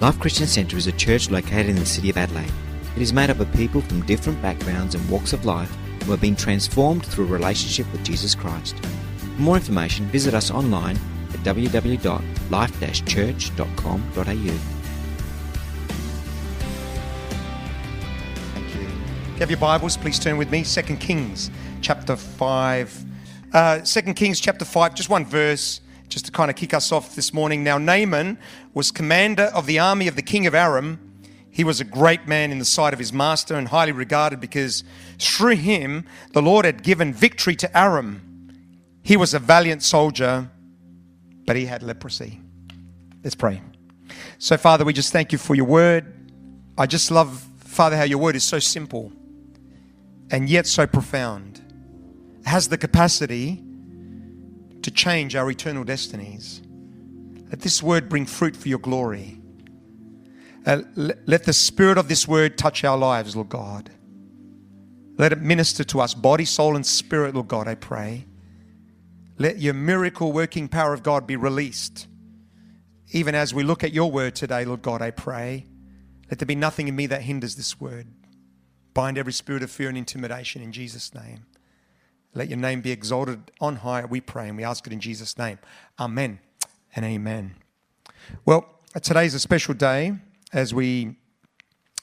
Life Christian Centre is a church located in the city of Adelaide. It is made up of people from different backgrounds and walks of life who have been transformed through a relationship with Jesus Christ. For more information, visit us online at www.life-church.com.au. Thank you. If you have your Bibles, please turn with me. 2 Kings chapter 5. Uh, 2 Kings chapter 5, just one verse, just to kind of kick us off this morning. Now, Naaman was commander of the army of the king of Aram. He was a great man in the sight of his master and highly regarded because through him the Lord had given victory to Aram. He was a valiant soldier, but he had leprosy. Let's pray. So, Father, we just thank you for your word. I just love, Father, how your word is so simple and yet so profound. It has the capacity to change our eternal destinies. Let this word bring fruit for your glory. Uh, let, let the spirit of this word touch our lives, Lord God. Let it minister to us, body, soul, and spirit, Lord God, I pray. Let your miracle working power of God be released. Even as we look at your word today, Lord God, I pray. Let there be nothing in me that hinders this word. Bind every spirit of fear and intimidation in Jesus' name. Let your name be exalted on high, we pray, and we ask it in Jesus' name. Amen and amen. Well, today's a special day as we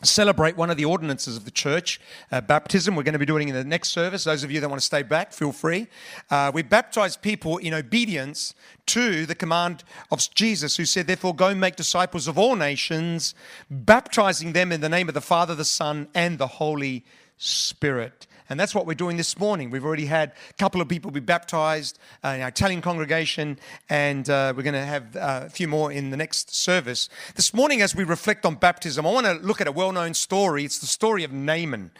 celebrate one of the ordinances of the church, uh, baptism. We're going to be doing in the next service. Those of you that want to stay back, feel free. Uh, we baptize people in obedience to the command of Jesus, who said, Therefore, go make disciples of all nations, baptizing them in the name of the Father, the Son, and the Holy Spirit. And that's what we're doing this morning. We've already had a couple of people be baptized uh, in our Italian congregation, and uh, we're going to have uh, a few more in the next service. This morning, as we reflect on baptism, I want to look at a well known story. It's the story of Naaman.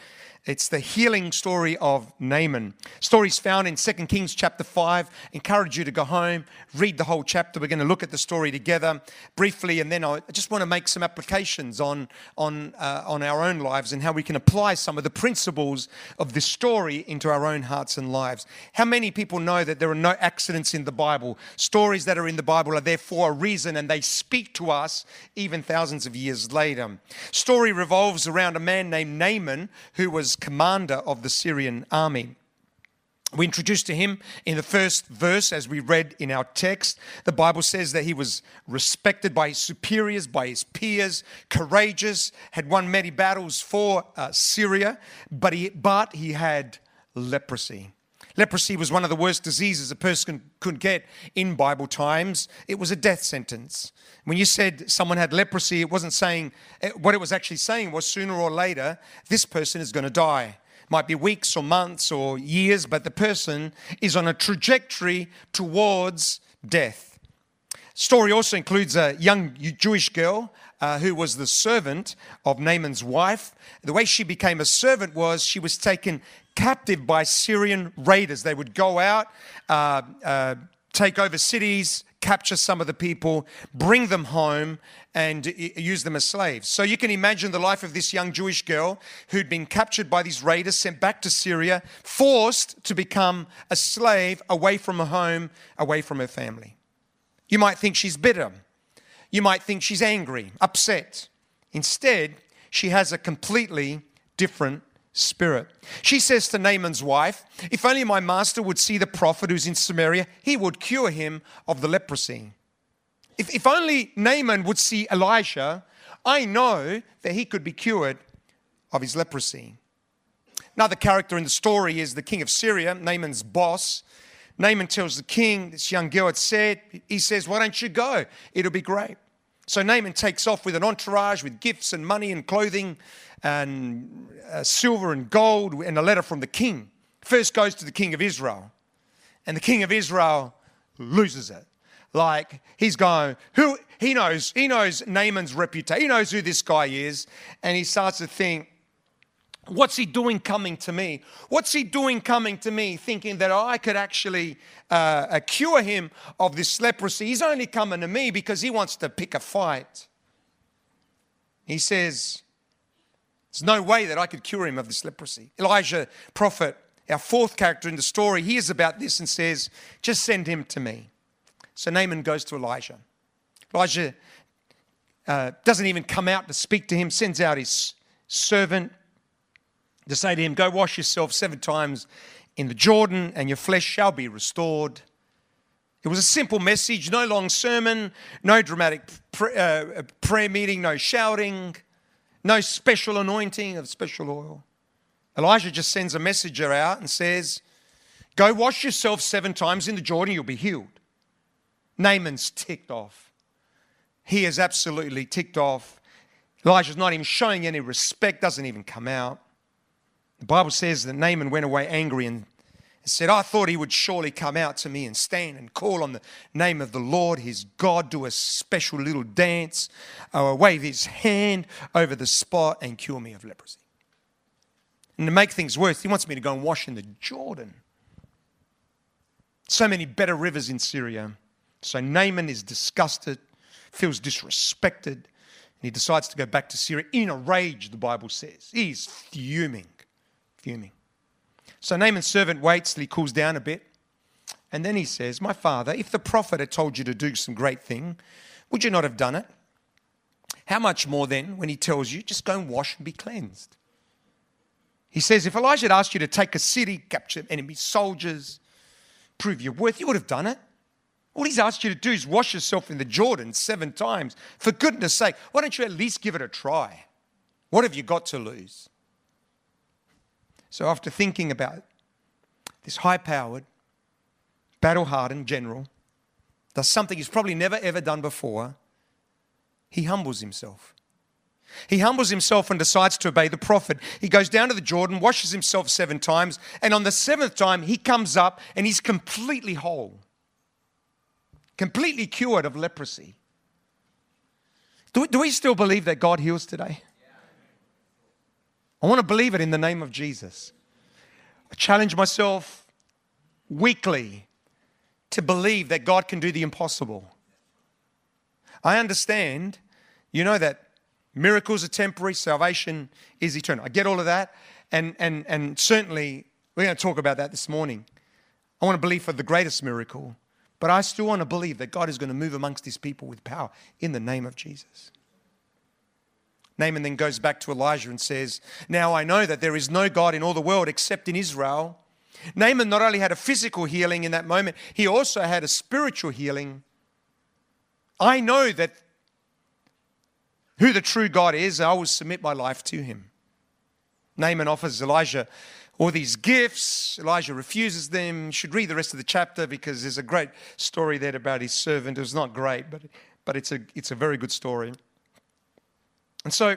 It's the healing story of Naaman. Stories found in 2 Kings chapter 5. Encourage you to go home, read the whole chapter. We're going to look at the story together briefly, and then I just want to make some applications on, on, uh, on our own lives and how we can apply some of the principles of this story into our own hearts and lives. How many people know that there are no accidents in the Bible? Stories that are in the Bible are there for a reason, and they speak to us even thousands of years later. Story revolves around a man named Naaman who was commander of the Syrian army. We introduced to him in the first verse, as we read in our text. The Bible says that he was respected by his superiors, by his peers, courageous, had won many battles for uh, Syria, but he, but he had leprosy. Leprosy was one of the worst diseases a person could get in Bible times. It was a death sentence. When you said someone had leprosy, it wasn't saying, eh, what it was actually saying was sooner or later, this person is going to die. Might be weeks or months or years, but the person is on a trajectory towards death. Story also includes a young Jewish girl uh, who was the servant of Naaman's wife. The way she became a servant was she was taken captive by Syrian raiders. They would go out, uh, uh, take over cities, capture some of the people, bring them home, and use them as slaves. So you can imagine the life of this young Jewish girl who'd been captured by these raiders, sent back to Syria, forced to become a slave away from her home, away from her family. You might think she's bitter. You might think she's angry, upset. Instead, she has a completely different spirit. She says to Naaman's wife, If only my master would see the prophet who's in Samaria, he would cure him of the leprosy. If, if only Naaman would see Elisha, I know that he could be cured of his leprosy. Another character in the story is the king of Syria, Naaman's boss. Naaman tells the king, this young girl had said, he says, Why don't you go? It'll be great. So Naaman takes off with an entourage with gifts and money and clothing and uh, silver and gold and a letter from the king. First goes to the king of Israel. And the king of Israel loses it. Like he's going, who he knows, he knows Naaman's reputation, he knows who this guy is, and he starts to think, What's he doing coming to me? What's he doing coming to me thinking that I could actually uh, uh cure him of this leprosy? He's only coming to me because he wants to pick a fight. He says, there's no way that I could cure him of this leprosy. Elijah, prophet, our fourth character in the story, hears about this and says, Just send him to me. So Naaman goes to Elijah. Elijah uh, doesn't even come out to speak to him, sends out his servant to say to him, Go wash yourself seven times in the Jordan, and your flesh shall be restored. It was a simple message, no long sermon, no dramatic uh, prayer meeting, no shouting, no special anointing of special oil. Elijah just sends a messenger out and says, Go wash yourself seven times in the Jordan, you'll be healed. Naaman's ticked off. He is absolutely ticked off. Elijah's not even showing any respect, doesn't even come out. The Bible says that Naaman went away angry and said, I thought he would surely come out to me and stand and call on the name of the Lord, his God, do a special little dance, or wave his hand over the spot and cure me of leprosy. And to make things worse, he wants me to go and wash in the Jordan. So many better rivers in Syria. So Naaman is disgusted, feels disrespected, and he decides to go back to Syria in a rage, the Bible says. He's fuming, fuming. So Naaman's servant waits till he cools down a bit. And then he says, My father, if the prophet had told you to do some great thing, would you not have done it? How much more then when he tells you, just go and wash and be cleansed? He says, if Elijah had asked you to take a city, capture enemy soldiers, prove your worth, you would have done it. All he's asked you to do is wash yourself in the Jordan seven times. For goodness sake, why don't you at least give it a try? What have you got to lose? So, after thinking about this high powered, battle hardened general, does something he's probably never ever done before, he humbles himself. He humbles himself and decides to obey the prophet. He goes down to the Jordan, washes himself seven times, and on the seventh time, he comes up and he's completely whole completely cured of leprosy. Do do we still believe that God heals today? I want to believe it in the name of Jesus. I challenge myself weekly to believe that God can do the impossible. I understand, you know, that miracles are temporary, salvation is eternal. I get all of that, and, and, and certainly we're going to talk about that this morning. I want to believe for the greatest miracle but I still want to believe that God is going to move amongst his people with power in the name of Jesus. Naaman then goes back to Elijah and says, Now I know that there is no God in all the world except in Israel. Naaman not only had a physical healing in that moment, he also had a spiritual healing. I know that who the true God is, I will submit my life to him. Naaman offers Elijah all these gifts. Elijah refuses them. You should read the rest of the chapter because there's a great story there about his servant. It was not great, but, but it's, a, it's a very good story. And so,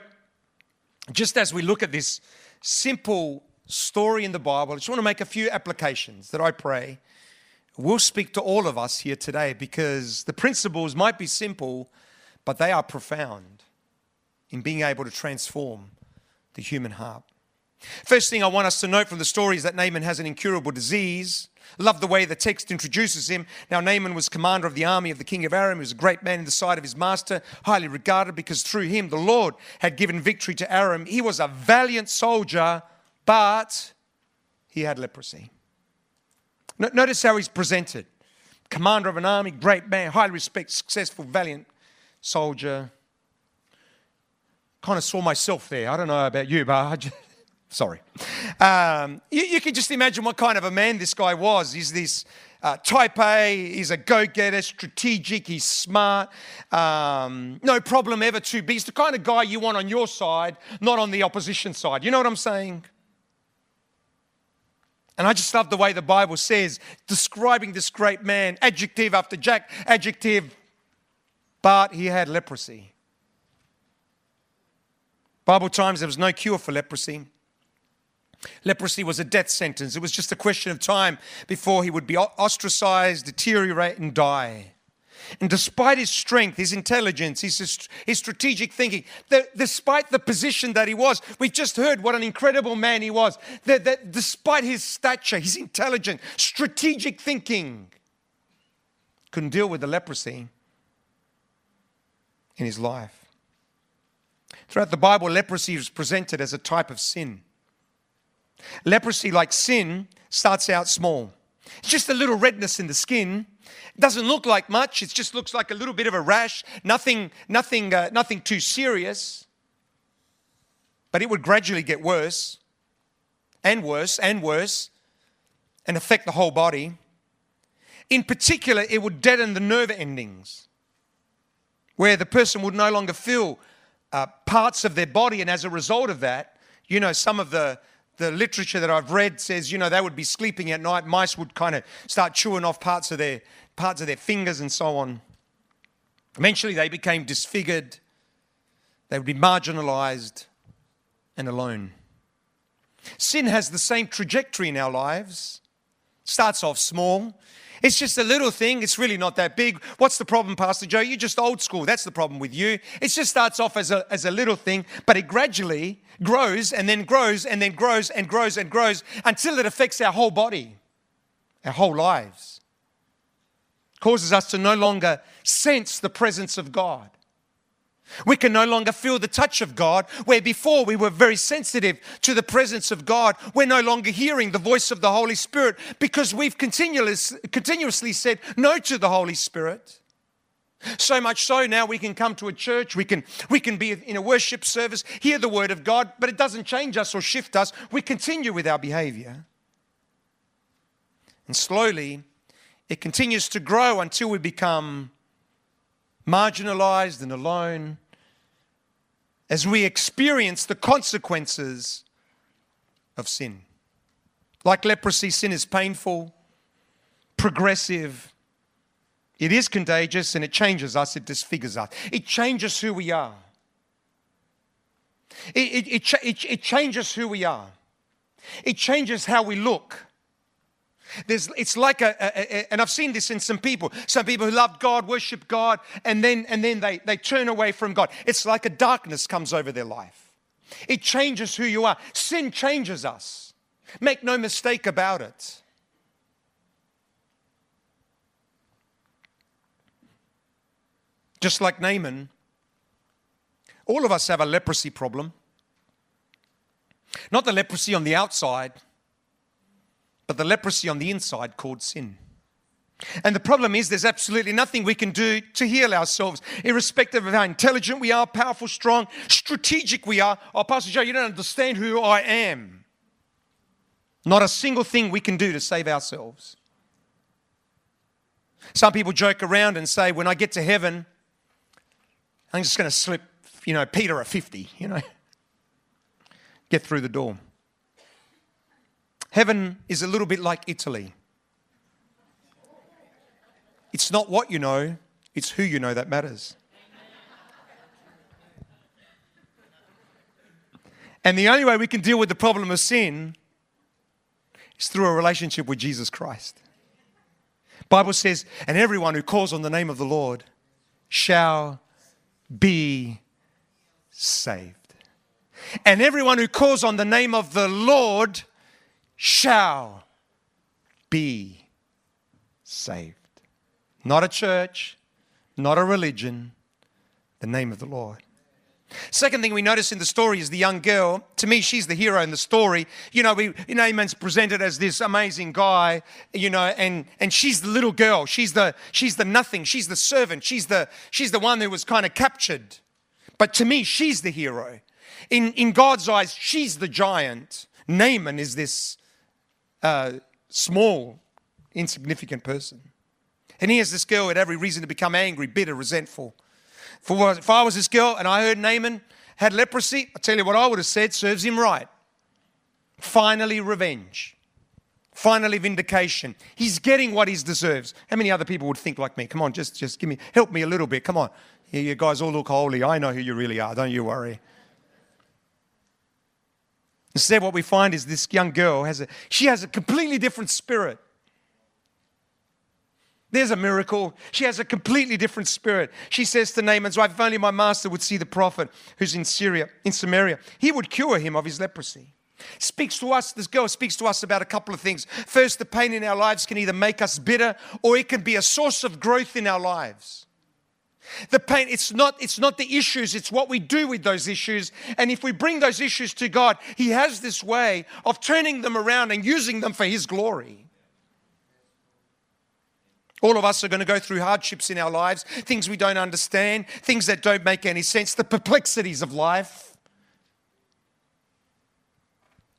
just as we look at this simple story in the Bible, I just want to make a few applications that I pray will speak to all of us here today because the principles might be simple, but they are profound in being able to transform the human heart. First thing I want us to note from the story is that Naaman has an incurable disease. Love the way the text introduces him. Now, Naaman was commander of the army of the king of Aram. He was a great man in the sight of his master, highly regarded because through him the Lord had given victory to Aram. He was a valiant soldier, but he had leprosy. Notice how he's presented commander of an army, great man, highly respected, successful, valiant soldier. Kind of saw myself there. I don't know about you, but I just. Sorry. Um, you, you, can just imagine what kind of a man this guy was. He's this uh, type A, he's a go getter, strategic, he's smart, um, no problem ever to be. He's the kind of guy you want on your side, not on the opposition side. You know what I'm saying? And I just love the way the Bible says, describing this great man, adjective after jack, adjective, but he had leprosy. Bible times there was no cure for leprosy. Leprosy was a death sentence. It was just a question of time before he would be ostracized, deteriorate, and die. And despite his strength, his intelligence, his, his strategic thinking, the, despite the position that he was, we've just heard what an incredible man he was. That, that despite his stature, his intelligence, strategic thinking, couldn't deal with the leprosy in his life. Throughout the Bible, leprosy is presented as a type of sin. Leprosy, like sin, starts out small. It's just a little redness in the skin, It doesn't look like much. It just looks like a little bit of a rash. Nothing, nothing, uh, nothing too serious. But it would gradually get worse and worse and worse and affect the whole body. In particular, it would deaden the nerve endings where the person would no longer feel uh, parts of their body. And as a result of that, you know, some of the, the literature that I've read says, you know, they would be sleeping at night. Mice would kind of start chewing off parts of their parts of their fingers and so on. Eventually, they became disfigured. They would be marginalized and alone. Sin has the same trajectory in our lives. Starts off small. It's just a little thing. It's really not that big. What's the problem, Pastor Joe? You're just old school. That's the problem with you. It just starts off as a, as a little thing, but it gradually grows and then grows and then grows and grows and grows until it affects our whole body, our whole lives. Causes us to no longer sense the presence of God. We can no longer feel the touch of God, where before we were very sensitive to the presence of God. We're no longer hearing the voice of the Holy Spirit because we've continuously said no to the Holy Spirit. So much so now we can come to a church, we can, we can be in a worship service, hear the word of God, but it doesn't change us or shift us. We continue with our behavior. And slowly, it continues to grow until we become marginalized and alone as we experience the consequences of sin. Like leprosy, sin is painful, progressive, it is contagious, and it changes us, it disfigures us, it changes who we are. It, it, it, it, changes who we are. It changes how we look. There's, it's like a, a, a, and I've seen this in some people, some people who love God, worship God, and then, and then they, they turn away from God. It's like a darkness comes over their life. It changes who you are. Sin changes us. Make no mistake about it. Just like Naaman, all of us have a leprosy problem. Not the leprosy on the outside but the leprosy on the inside called sin. And the problem is, there's absolutely nothing we can do to heal ourselves, irrespective of how intelligent we are, powerful, strong, strategic we are. Oh, Pastor Joe, you don't understand who I am. Not a single thing we can do to save ourselves. Some people joke around and say, when I get to heaven, I'm just going to slip, you know, Peter a 50, you know, get through the door. Heaven is a little bit like Italy. It's not what you know, it's who you know that matters. And the only way we can deal with the problem of sin is through a relationship with Jesus Christ. Bible says, and everyone who calls on the name of the Lord shall be saved. And everyone who calls on the name of the Lord shall be saved. Not a church, not a religion, the name of the Lord. Second thing we notice in the story is the young girl. To me, she's the hero in the story. You know, we, Naaman's presented as this amazing guy, you know, and, and she's the little girl. She's the, she's the nothing. She's the servant. She's the, she's the one who was kind of captured. But to me, she's the hero. In, in God's eyes, she's the giant. Naaman is this a small, insignificant person. And here's this girl who had every reason to become angry, bitter, resentful. For if I was this girl and I heard Naaman had leprosy, I tell you what I would have said serves him right. Finally, revenge. Finally, vindication. He's getting what he deserves. How many other people would think like me? Come on, just, just give me, help me a little bit. Come on. You guys all look holy. I know who you really are. Don't you worry. Instead, what we find is this young girl has a she has a completely different spirit. There's a miracle. She has a completely different spirit. She says to Naaman's wife, If only my master would see the prophet who's in Syria, in Samaria, he would cure him of his leprosy. Speaks to us, this girl speaks to us about a couple of things. First, the pain in our lives can either make us bitter or it can be a source of growth in our lives. The pain, it's not, it's not the issues, it's what we do with those issues. And if we bring those issues to God, He has this way of turning them around and using them for His glory. All of us are going to go through hardships in our lives, things we don't understand, things that don't make any sense, the perplexities of life.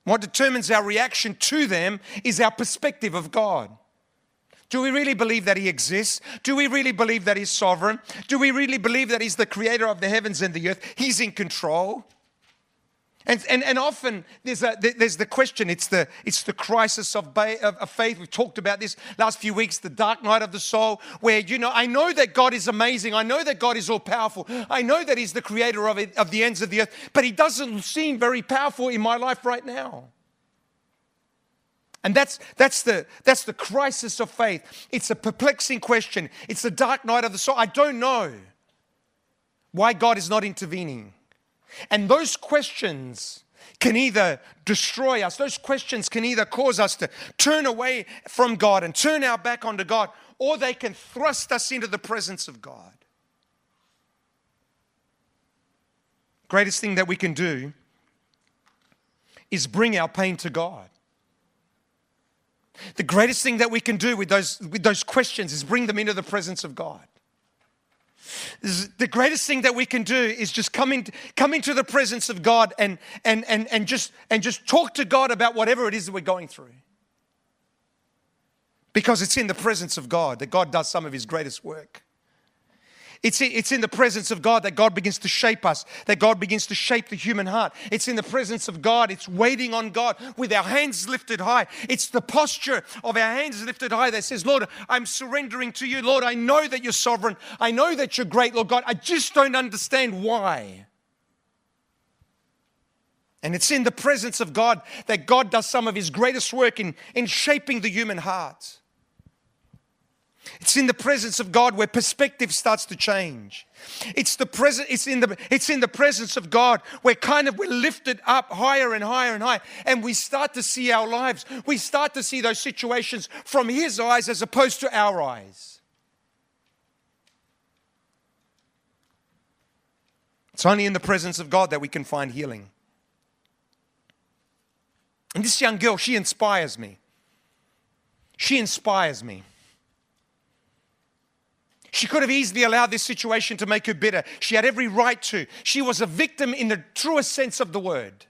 What determines our reaction to them is our perspective of God. Do we really believe that He exists? Do we really believe that He's sovereign? Do we really believe that He's the creator of the heavens and the earth? He's in control. And, and, and often there's, a, there's the question, it's the, it's the crisis of, of faith. We've talked about this last few weeks, the dark night of the soul, where, you know, I know that God is amazing. I know that God is all powerful. I know that He's the creator of, it, of the ends of the earth, but He doesn't seem very powerful in my life right now. And that's, that's, the, that's the crisis of faith. It's a perplexing question. It's the dark night of the soul. I don't know why God is not intervening. And those questions can either destroy us, those questions can either cause us to turn away from God and turn our back onto God, or they can thrust us into the presence of God. Greatest thing that we can do is bring our pain to God. The greatest thing that we can do with those, with those questions is bring them into the presence of God. The greatest thing that we can do is just come, in, come into the presence of God and, and, and, and, just, and just talk to God about whatever it is that we're going through. Because it's in the presence of God that God does some of his greatest work. It's, it's in the presence of God that God begins to shape us, that God begins to shape the human heart. It's in the presence of God. It's waiting on God with our hands lifted high. It's the posture of our hands lifted high that says, Lord, I'm surrendering to you. Lord, I know that you're sovereign. I know that you're great, Lord God. I just don't understand why. And it's in the presence of God that God does some of his greatest work in, in shaping the human heart. It's in the presence of God where perspective starts to change. It's the present, it's in the it's in the presence of God where kind of we're lifted up higher and higher and higher, and we start to see our lives. We start to see those situations from his eyes as opposed to our eyes. It's only in the presence of God that we can find healing. And this young girl, she inspires me. She inspires me. She could have easily allowed this situation to make her bitter. She had every right to. She was a victim in the truest sense of the word.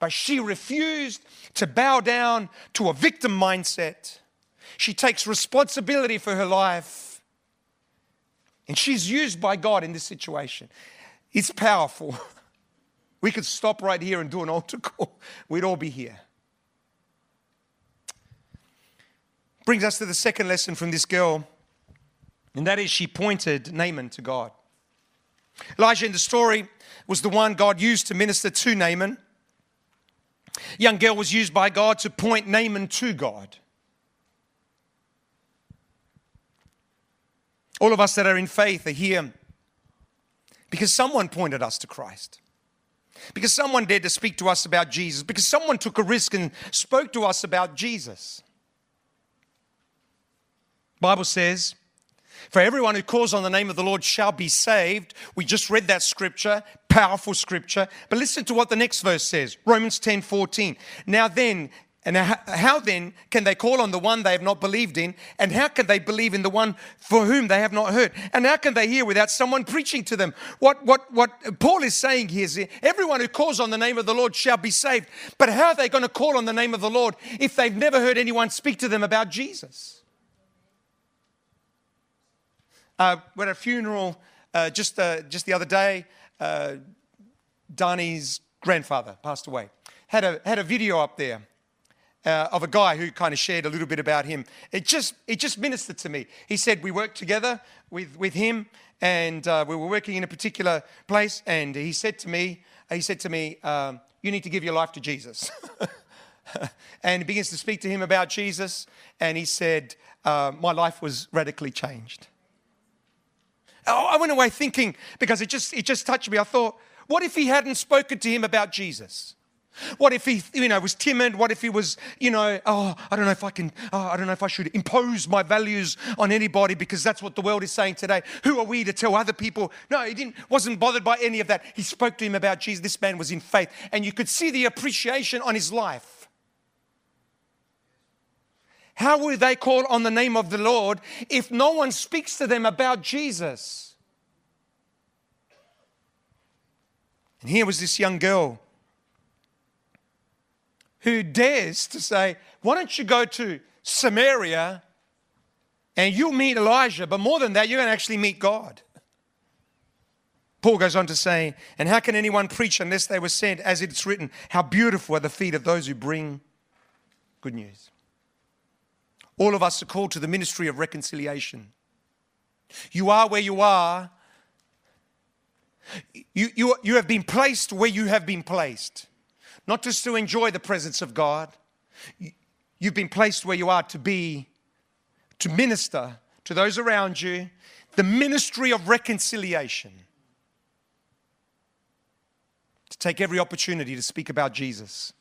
But she refused to bow down to a victim mindset. She takes responsibility for her life. And she's used by God in this situation. It's powerful. We could stop right here and do an altar call. We'd all be here. Brings us to the second lesson from this girl and that is, she pointed Naaman to God. Elijah in the story was the one God used to minister to Naaman. Young girl was used by God to point Naaman to God. All of us that are in faith are here because someone pointed us to Christ. Because someone dared to speak to us about Jesus. Because someone took a risk and spoke to us about Jesus. Bible says for everyone who calls on the name of the Lord shall be saved. We just read that scripture, powerful scripture. But listen to what the next verse says Romans 10 14. Now then, and how then can they call on the one they have not believed in? And how can they believe in the one for whom they have not heard? And how can they hear without someone preaching to them? What, what, what Paul is saying here is everyone who calls on the name of the Lord shall be saved. But how are they going to call on the name of the Lord if they've never heard anyone speak to them about Jesus? Uh, we're at a funeral uh, just, uh, just the other day. Uh, Dani's grandfather passed away. Had a, had a video up there uh, of a guy who kind of shared a little bit about him. It just, it just ministered to me. He said we worked together with, with him and uh, we were working in a particular place. And he said to me, he said to me, um, you need to give your life to Jesus. and he begins to speak to him about Jesus. And he said, my life was radically changed. Oh, I went away thinking, because it just, it just touched me. I thought, what if he hadn't spoken to him about Jesus? What if he, you know, was timid? What if he was, you know, oh, I don't know if I can, oh, I don't know if I should impose my values on anybody because that's what the world is saying today. Who are we to tell other people? No, he didn't, wasn't bothered by any of that. He spoke to him about Jesus. This man was in faith, and you could see the appreciation on his life. How will they call on the name of the Lord if no one speaks to them about Jesus? And here was this young girl who dares to say, Why don't you go to Samaria and you'll meet Elijah? But more than that, you're going to actually meet God. Paul goes on to say, And how can anyone preach unless they were sent? As it's written, How beautiful are the feet of those who bring good news. All of us are called to the ministry of reconciliation. You are where you are. You, you, you have been placed where you have been placed not just to enjoy the presence of God. You've been placed where you are to be, to minister to those around you, the ministry of reconciliation. To take every opportunity to speak about Jesus.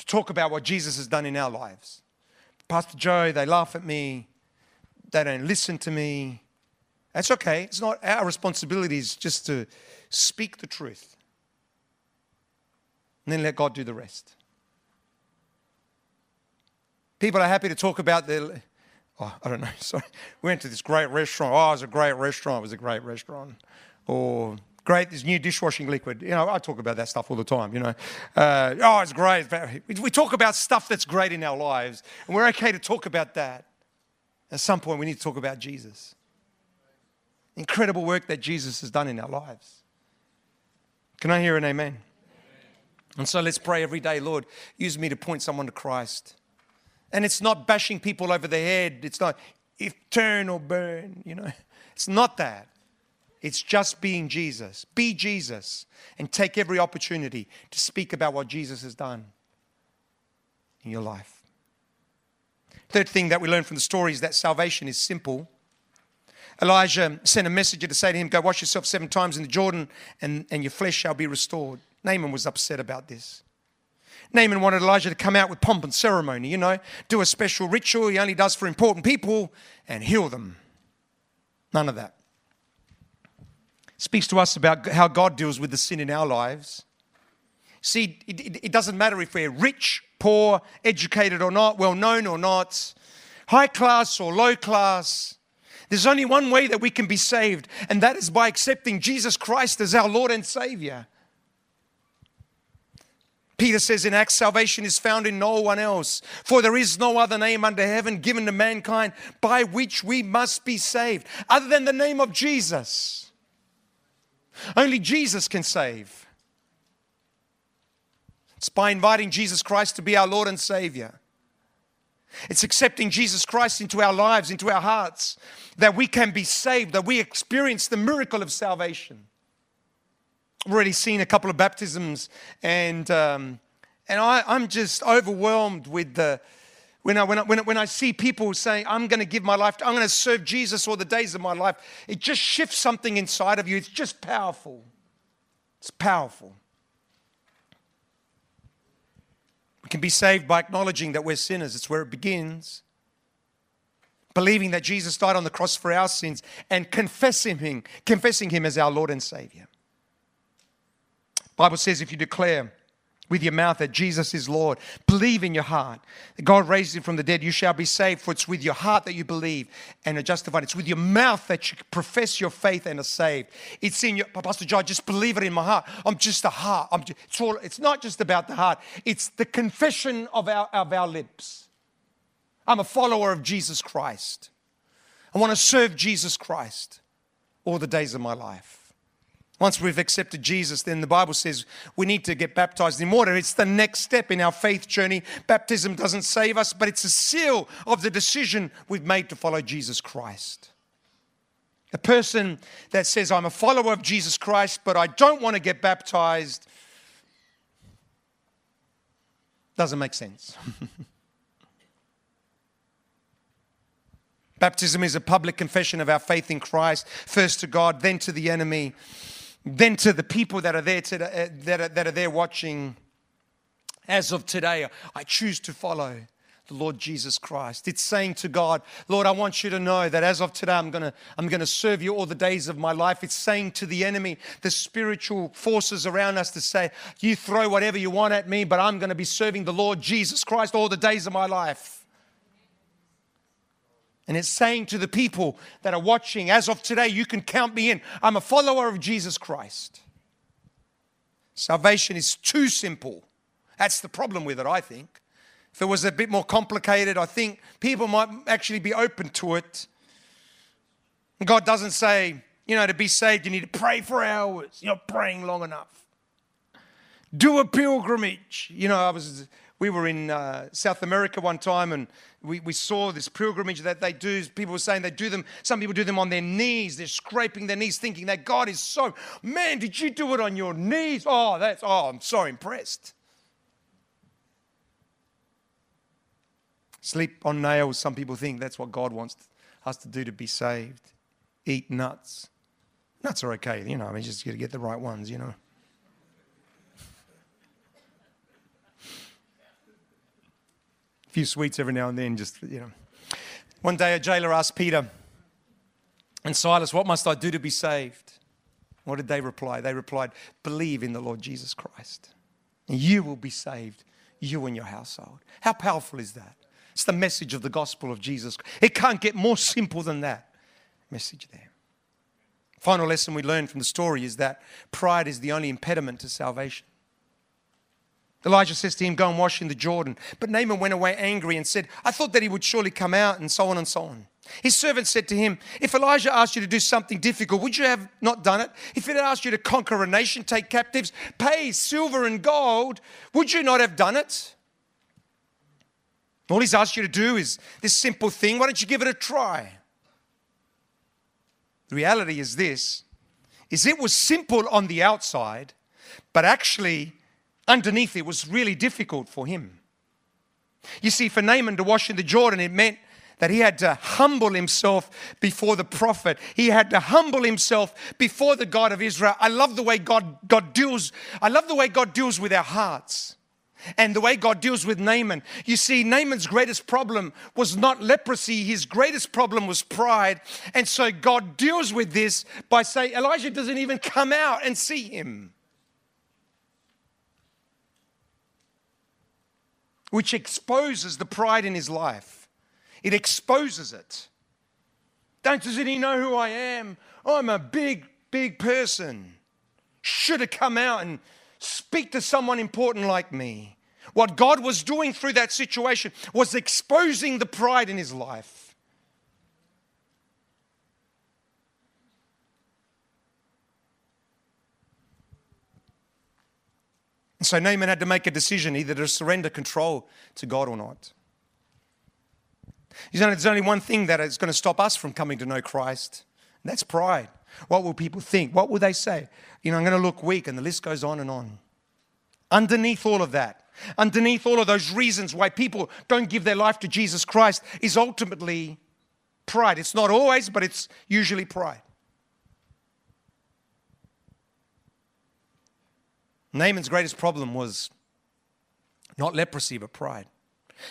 To talk about what Jesus has done in our lives. Pastor Joe, they laugh at me. They don't listen to me. That's okay. It's not our responsibility is just to Speak the truth. And then let God do the rest. People are happy to talk about their, oh, I don't know, sorry. We went to this great restaurant. Oh, it was a great restaurant. It was a great restaurant. Or great, this new dishwashing liquid. You know, I talk about that stuff all the time, you know. Uh, oh, it's great. We talk about stuff that's great in our lives, and we're okay to talk about that. At some point, we need to talk about Jesus. Incredible work that Jesus has done in our lives. Can I hear an amen? And so let's pray every day, Lord, use me to point someone to Christ. And it's not bashing people over the head. It's not if turn or burn, you know. It's not that. It's just being Jesus. Be Jesus and take every opportunity to speak about what Jesus has done in your life. Third thing that we learn from the story is that salvation is simple Elijah sent a messenger to say to him, Go wash yourself seven times in the Jordan, and, and your flesh shall be restored. Naaman was upset about this. Naaman wanted Elijah to come out with pomp and ceremony, you know, do a special ritual he only does for important people and heal them. None of that. Speaks to us about how God deals with the sin in our lives. See, it, it, it doesn't matter if we're rich, poor, educated or not, well known or not, high class or low class. There's only one way that we can be saved, and that is by accepting Jesus Christ as our Lord and Savior. Peter says in Acts, salvation is found in no one else, for there is no other name under heaven given to mankind by which we must be saved, other than the name of Jesus. Only Jesus can save. It's by inviting Jesus Christ to be our Lord and Savior. It's accepting Jesus Christ into our lives, into our hearts, that we can be saved, that we experience the miracle of salvation. I've already seen a couple of baptisms, and, um, and I, I'm just overwhelmed with the. When I, when, I, when, I, when I see people saying, I'm going to give my life, I'm going to serve Jesus all the days of my life, it just shifts something inside of you. It's just powerful. It's powerful. We can be saved by acknowledging that we're sinners. It's where it begins. Believing that Jesus died on the cross for our sins and confessing him, confessing him as our Lord and Savior. Bible says if you declare with your mouth that Jesus is Lord. Believe in your heart that God raised him from the dead. You shall be saved, for it's with your heart that you believe and are justified. It's with your mouth that you profess your faith and are saved. It's in your, Pastor John, just believe it in my heart. I'm just a heart. I'm just, it's, all, it's not just about the heart, it's the confession of our, of our lips. I'm a follower of Jesus Christ. I want to serve Jesus Christ all the days of my life. Once we've accepted Jesus, then the Bible says we need to get baptized in water. It's the next step in our faith journey. Baptism doesn't save us, but it's a seal of the decision we've made to follow Jesus Christ. A person that says, I'm a follower of Jesus Christ, but I don't want to get baptized, doesn't make sense. Baptism is a public confession of our faith in Christ, first to God, then to the enemy then to the people that are there today, uh, that, are, that are there watching as of today i choose to follow the Lord Jesus Christ. It's saying to God, Lord, I want you to know that as of today, I'm to I'm to serve you all the days of my life. It's saying to the enemy, the spiritual forces around us to say, You throw whatever you want at me, but I'm going to be serving the Lord Jesus Christ all the days of my life. And it's saying to the people that are watching, as of today, you can count me in. I'm a follower of Jesus Christ. Salvation is too simple. That's the problem with it, I think. If it was a bit more complicated, I think people might actually be open to it. God doesn't say, you know, to be saved, you need to pray for hours. You're not praying long enough. Do a pilgrimage. You know, I was we were in uh, South America one time and we, we saw this pilgrimage that they do. People were saying they do them, some people do them on their knees. They're scraping their knees, thinking that God is so, man, did you do it on your knees? Oh, that's, oh, I'm so impressed. Sleep on nails, some people think that's what God wants us to do to be saved. Eat nuts. Nuts are okay, you know, I mean, just got to get the right ones, you know. Few sweets every now and then, just, you know. One day a jailer asked Peter and Silas, What must I do to be saved? What did they reply? They replied, Believe in the Lord Jesus Christ, and you will be saved, you and your household. How powerful is that? It's the message of the gospel of Jesus. It can't get more simple than that message there. Final lesson we learned from the story is that pride is the only impediment to salvation. Elijah says to him, Go and wash in the Jordan. But Naaman went away angry and said, I thought that he would surely come out, and so on and so on. His servant said to him, If Elijah asked you to do something difficult, would you have not done it? If he had asked you to conquer a nation, take captives, pay silver and gold, would you not have done it? All he's asked you to do is this simple thing. Why don't you give it a try? The reality is this is it was simple on the outside, but actually underneath it was really difficult for him. You see, for Naaman to wash in the Jordan, it meant that he had to humble himself before the prophet. He had to humble himself before the God of Israel. I love the way God, God deals. I love the way God deals with our hearts and the way God deals with Naaman. You see, Naaman's greatest problem was not leprosy, his greatest problem was pride. And so God deals with this by saying, Elijah doesn't even come out and see him. Which exposes the pride in his life. It exposes it. Don't doesn't he know who I am? I'm a big, big person. Should have come out and speak to someone important like me. What God was doing through that situation was exposing the pride in his life. And so Naaman had to make a decision either to surrender control to God or not. You know, there's only one thing that is going to stop us from coming to know Christ, and that's pride. What will people think? What will they say? You know, I'm going to look weak, and the list goes on and on. Underneath all of that, underneath all of those reasons why people don't give their life to Jesus Christ, is ultimately pride. It's not always, but it's usually pride. Naaman's greatest problem was not leprosy, but pride.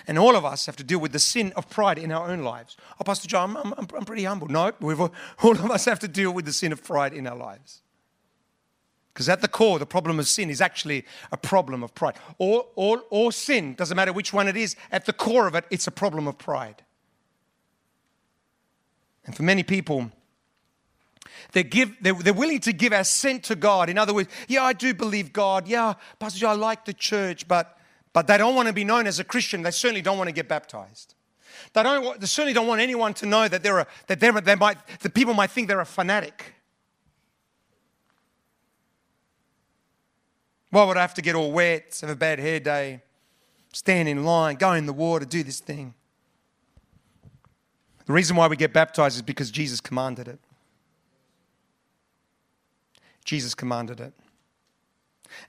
And all of us have to deal with the sin of pride in our own lives. Oh, Pastor John, I'm, I'm, I'm pretty humble. No, we've, all of us have to deal with the sin of pride in our lives. Because at the core, the problem of sin is actually a problem of pride. Or, or, or sin, doesn't matter which one it is, at the core of it, it's a problem of pride. And for many people, they give, they're, they're willing to give assent to God. In other words, yeah, I do believe God. Yeah, Pastor I like the church, but, but they don't want to be known as a Christian. They certainly don't want to get baptized. They, don't, they certainly don't want anyone to know that, they're a, that they're, they might, the people might think they're a fanatic. Why would I have to get all wet, have a bad hair day, stand in line, go in the water, do this thing? The reason why we get baptized is because Jesus commanded it. Jesus commanded it.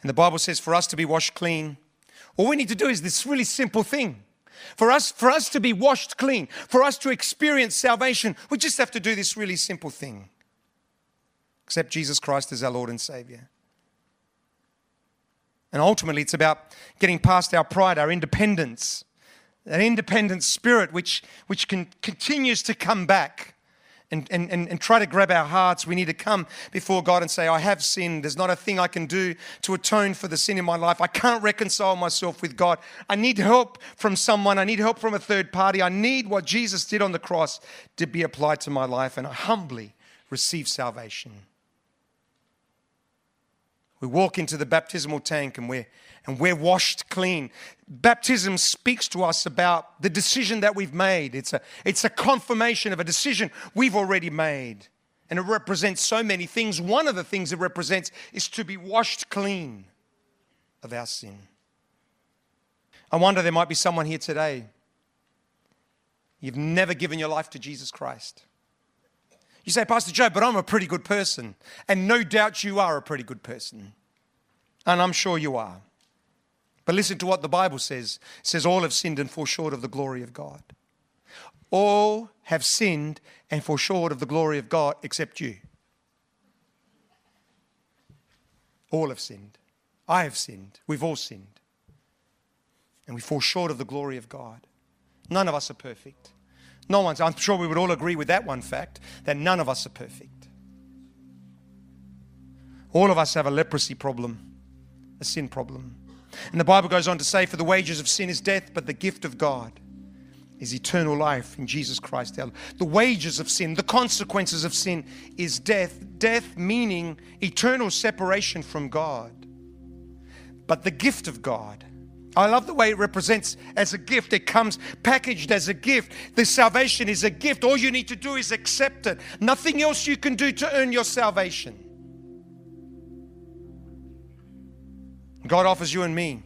And the Bible says for us to be washed clean, all we need to do is this really simple thing. For us, for us to be washed clean, for us to experience salvation, we just have to do this really simple thing. Accept Jesus Christ as our Lord and Savior. And ultimately, it's about getting past our pride, our independence, an independent spirit which, which can, continues to come back and, and, and, try to grab our hearts. We need to come before God and say, I have sinned. There's not a thing I can do to atone for the sin in my life. I can't reconcile myself with God. I need help from someone. I need help from a third party. I need what Jesus did on the cross to be applied to my life. And I humbly receive salvation. We walk into the baptismal tank and we're, and we're washed clean. Baptism speaks to us about the decision that we've made. It's a, it's a confirmation of a decision we've already made. And it represents so many things. One of the things it represents is to be washed clean of our sin. I wonder there might be someone here today. You've never given your life to Jesus Christ. You say, Pastor Joe, but I'm a pretty good person. And no doubt you are a pretty good person. And I'm sure you are. But listen to what the Bible says. It says, All have sinned and fall short of the glory of God. All have sinned and fall short of the glory of God except you. All have sinned. I have sinned. We've all sinned. And we fall short of the glory of God. None of us are perfect. No one's, I'm sure we would all agree with that one fact that none of us are perfect. All of us have a leprosy problem, a sin problem. And the Bible goes on to say, For the wages of sin is death, but the gift of God is eternal life in Jesus Christ. The wages of sin, the consequences of sin is death. Death meaning eternal separation from God. But the gift of God I love the way it represents as a gift. It comes packaged as a gift. The salvation is a gift. All you need to do is accept it. Nothing else you can do to earn your salvation. God offers you and me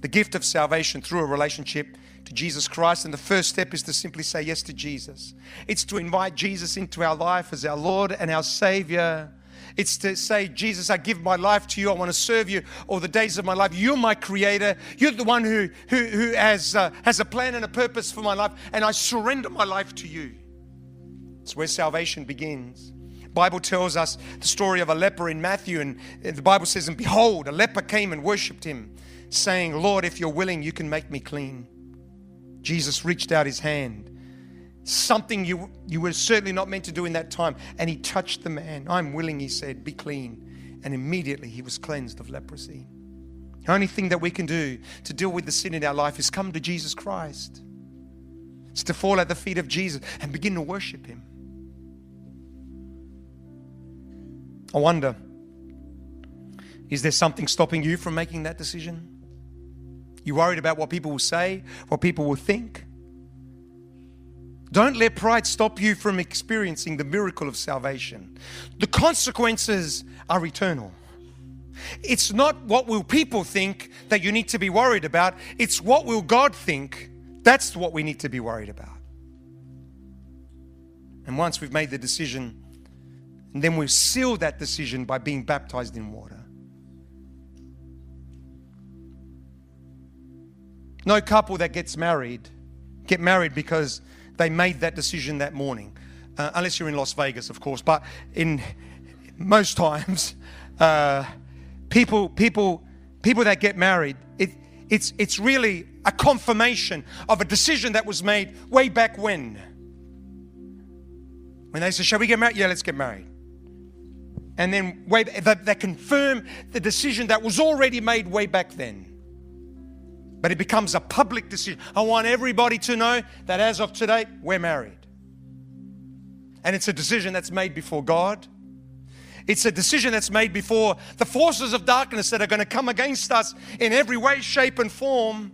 the gift of salvation through a relationship to Jesus Christ. And the first step is to simply say yes to Jesus. It's to invite Jesus into our life as our Lord and our Savior. It's to say, Jesus, I give my life to you. I want to serve you all the days of my life. You're my creator. You're the one who, who, who has, uh, has a plan and a purpose for my life. And I surrender my life to you. It's where salvation begins. Bible tells us the story of a leper in Matthew, and the Bible says, And behold, a leper came and worshipped him, saying, Lord, if you're willing, you can make me clean. Jesus reached out his hand something you, you were certainly not meant to do in that time. And he touched the man. I'm willing, he said, be clean. And immediately he was cleansed of leprosy. The only thing that we can do to deal with the sin in our life is come to Jesus Christ. It's to fall at the feet of Jesus and begin to worship him. I wonder, is there something stopping you from making that decision? You worried about what people will say, what people will think? Don't let pride stop you from experiencing the miracle of salvation. The consequences are eternal. It's not what will people think that you need to be worried about, it's what will God think. That's what we need to be worried about. And once we've made the decision, and then we seal that decision by being baptized in water. No couple that gets married get married because they made that decision that morning. Uh, unless you're in Las Vegas, of course. But in most times, uh, people, people, people that get married, it, it's, it's really a confirmation of a decision that was made way back when. When they say, Shall we get married? Yeah, let's get married. And then way, they, they confirm the decision that was already made way back then but it becomes a public decision. I want everybody to know that as of today, we're married. And it's a decision that's made before God. It's a decision that's made before the forces of darkness that are going to come against us in every way, shape, and form.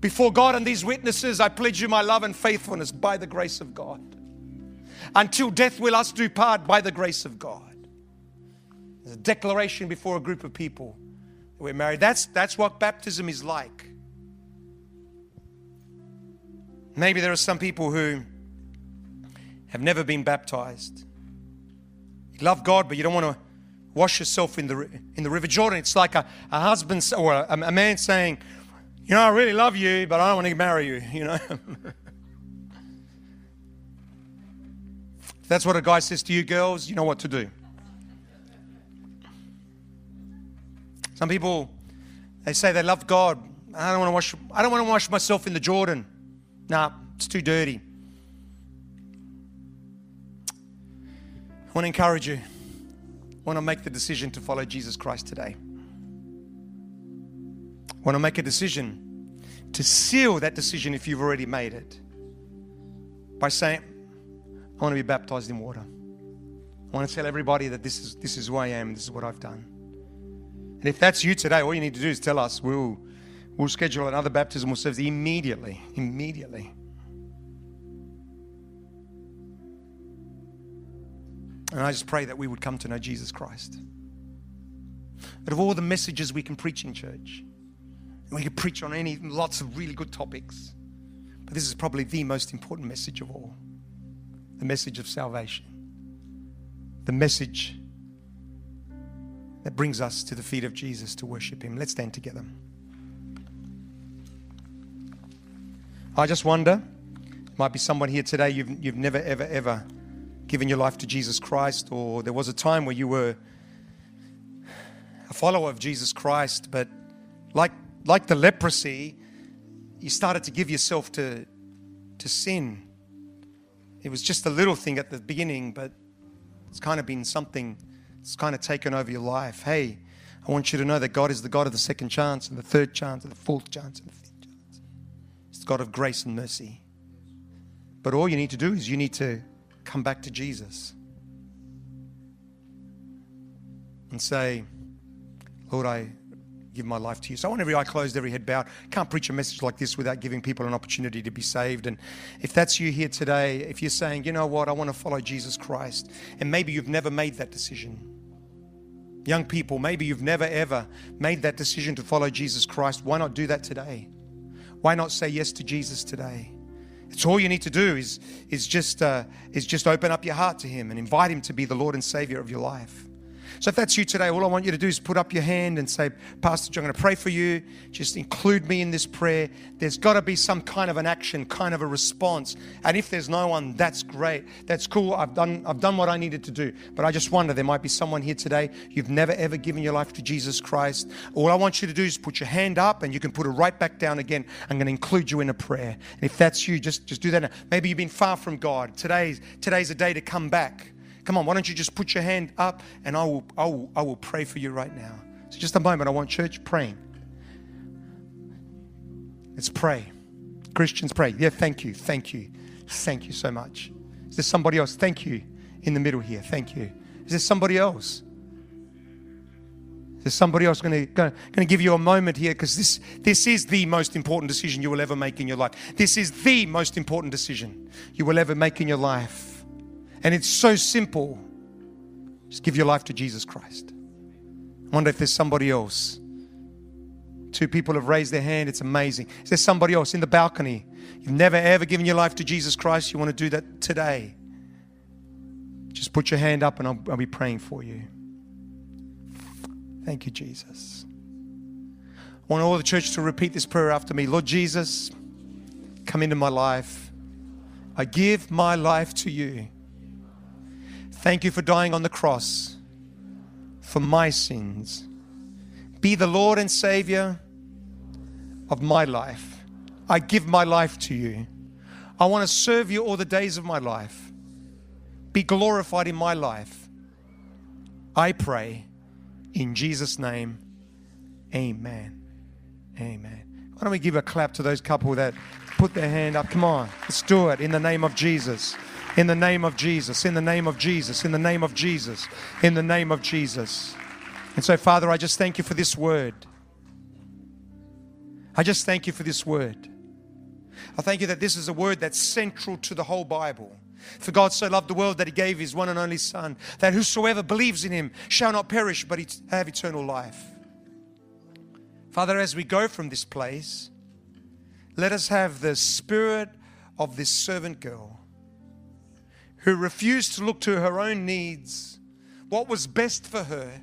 Before God and these witnesses, I pledge you my love and faithfulness by the grace of God. Until death will us do part by the grace of God. There's a declaration before a group of people that we're married. That's, that's what baptism is like. Maybe there are some people who have never been baptized. You love God, but you don't want to wash yourself in the, in the River Jordan. It's like a, a husband or a, a man saying, You know, I really love you, but I don't want to marry you, you know. if that's what a guy says to you, girls, you know what to do. Some people, they say they love God I don't want to wash. I don't want to wash myself in the Jordan. Nah, it's too dirty. I want to encourage you. I want to make the decision to follow Jesus Christ today. I want to make a decision to seal that decision if you've already made it by saying, I want to be baptized in water. I want to tell everybody that this is, this is who I am, this is what I've done. And if that's you today, all you need to do is tell us. We'll, we'll schedule another baptismal service immediately. Immediately. And I just pray that we would come to know Jesus Christ. Out of all the messages we can preach in church, we can preach on any lots of really good topics. But this is probably the most important message of all the message of salvation, the message that brings us to the feet of Jesus to worship Him. Let's stand together. I just wonder, might be someone here today, you've, you've never, ever, ever given your life to Jesus Christ, or there was a time where you were a follower of Jesus Christ, but like, like the leprosy, you started to give yourself to, to sin. It was just a little thing at the beginning, but it's kind of been something it's kind of taken over your life. Hey, I want you to know that God is the God of the second chance and the third chance and the fourth chance and the fifth chance. It's the God of grace and mercy. But all you need to do is you need to come back to Jesus and say, Lord, I give my life to you. So I want every eye closed, every head bowed. Can't preach a message like this without giving people an opportunity to be saved. And if that's you here today, if you're saying, you know what, I want to follow Jesus Christ, and maybe you've never made that decision. Young people, maybe you've never ever made that decision to follow Jesus Christ. Why not do that today? Why not say yes to Jesus today? It's all you need to do is, is, just, uh, is just open up your heart to Him and invite Him to be the Lord and Savior of your life. So if that's you today, all I want you to do is put up your hand and say, Pastor John, I'm going to pray for you. Just include me in this prayer. There's got to be some kind of an action, kind of a response. And if there's no one, that's great. That's cool. I've done, I've done what I needed to do. But I just wonder, there might be someone here today, you've never ever given your life to Jesus Christ. All I want you to do is put your hand up and you can put it right back down again. I'm going to include you in a prayer. And if that's you, just, just do that now. Maybe you've been far from God. Today's, today's a day to come back. Come on, why don't you just put your hand up and I will, I will, I will pray for you right now. So just a moment, I want church praying. Let's pray. Christians pray. Yeah, thank you, thank you, thank you so much. Is there somebody else? Thank you in the middle here. Thank you. Is there somebody else? Is there somebody else going to, going to give you a moment here? Because this, this is the most important decision you will ever make in your life. This is the most important decision you will ever make in your life. And it's so simple. Just give your life to Jesus Christ. I wonder if there's somebody else. Two people have raised their hand. It's amazing. Is there somebody else in the balcony? You've never ever given your life to Jesus Christ. You want to do that today? Just put your hand up and I'll, I'll be praying for you. Thank you, Jesus. I want all the church to repeat this prayer after me. Lord Jesus, come into my life. I give my life to you. Thank you for dying on the cross for my sins. Be the Lord and Savior of my life. I give my life to you. I want to serve you all the days of my life. Be glorified in my life. I pray in Jesus' name. Amen. Amen. Why don't we give a clap to those couple that put their hand up? Come on, let's do it in the name of Jesus. In the name of Jesus, in the name of Jesus, in the name of Jesus, in the name of Jesus. And so, Father, I just thank you for this word. I just thank you for this word. I thank you that this is a word that's central to the whole Bible. For God so loved the world that he gave his one and only Son, that whosoever believes in him shall not perish but have eternal life. Father, as we go from this place, let us have the spirit of this servant girl who refused to look to her own needs, what was best for her.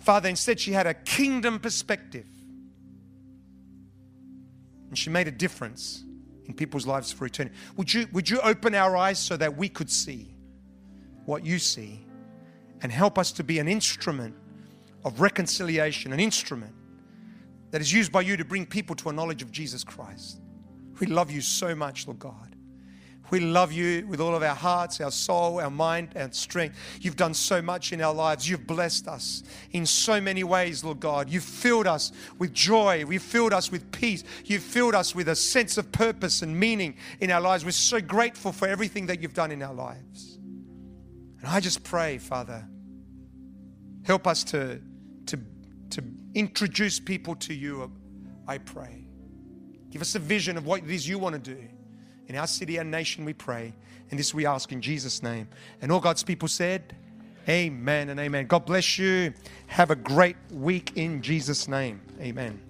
Father, instead, she had a kingdom perspective. And she made a difference in people's lives for eternity. Would you, would you open our eyes so that we could see what you see and help us to be an instrument of reconciliation, an instrument that is used by you to bring people to a knowledge of Jesus Christ. We love you so much, Lord God. We love you with all of our hearts, our soul, our mind, and strength. You've done so much in our lives. You've blessed us in so many ways, Lord God. You've filled us with joy. You've filled us with peace. You've filled us with a sense of purpose and meaning in our lives. We're so grateful for everything that you've done in our lives. And I just pray, Father, help us to, to, to introduce people to you, I pray. Give us a vision of what it is you want to do in our city and nation, we pray. And this we ask in Jesus' name. And all God's people said, Amen and amen. God bless you. Have a great week in Jesus' name. Amen.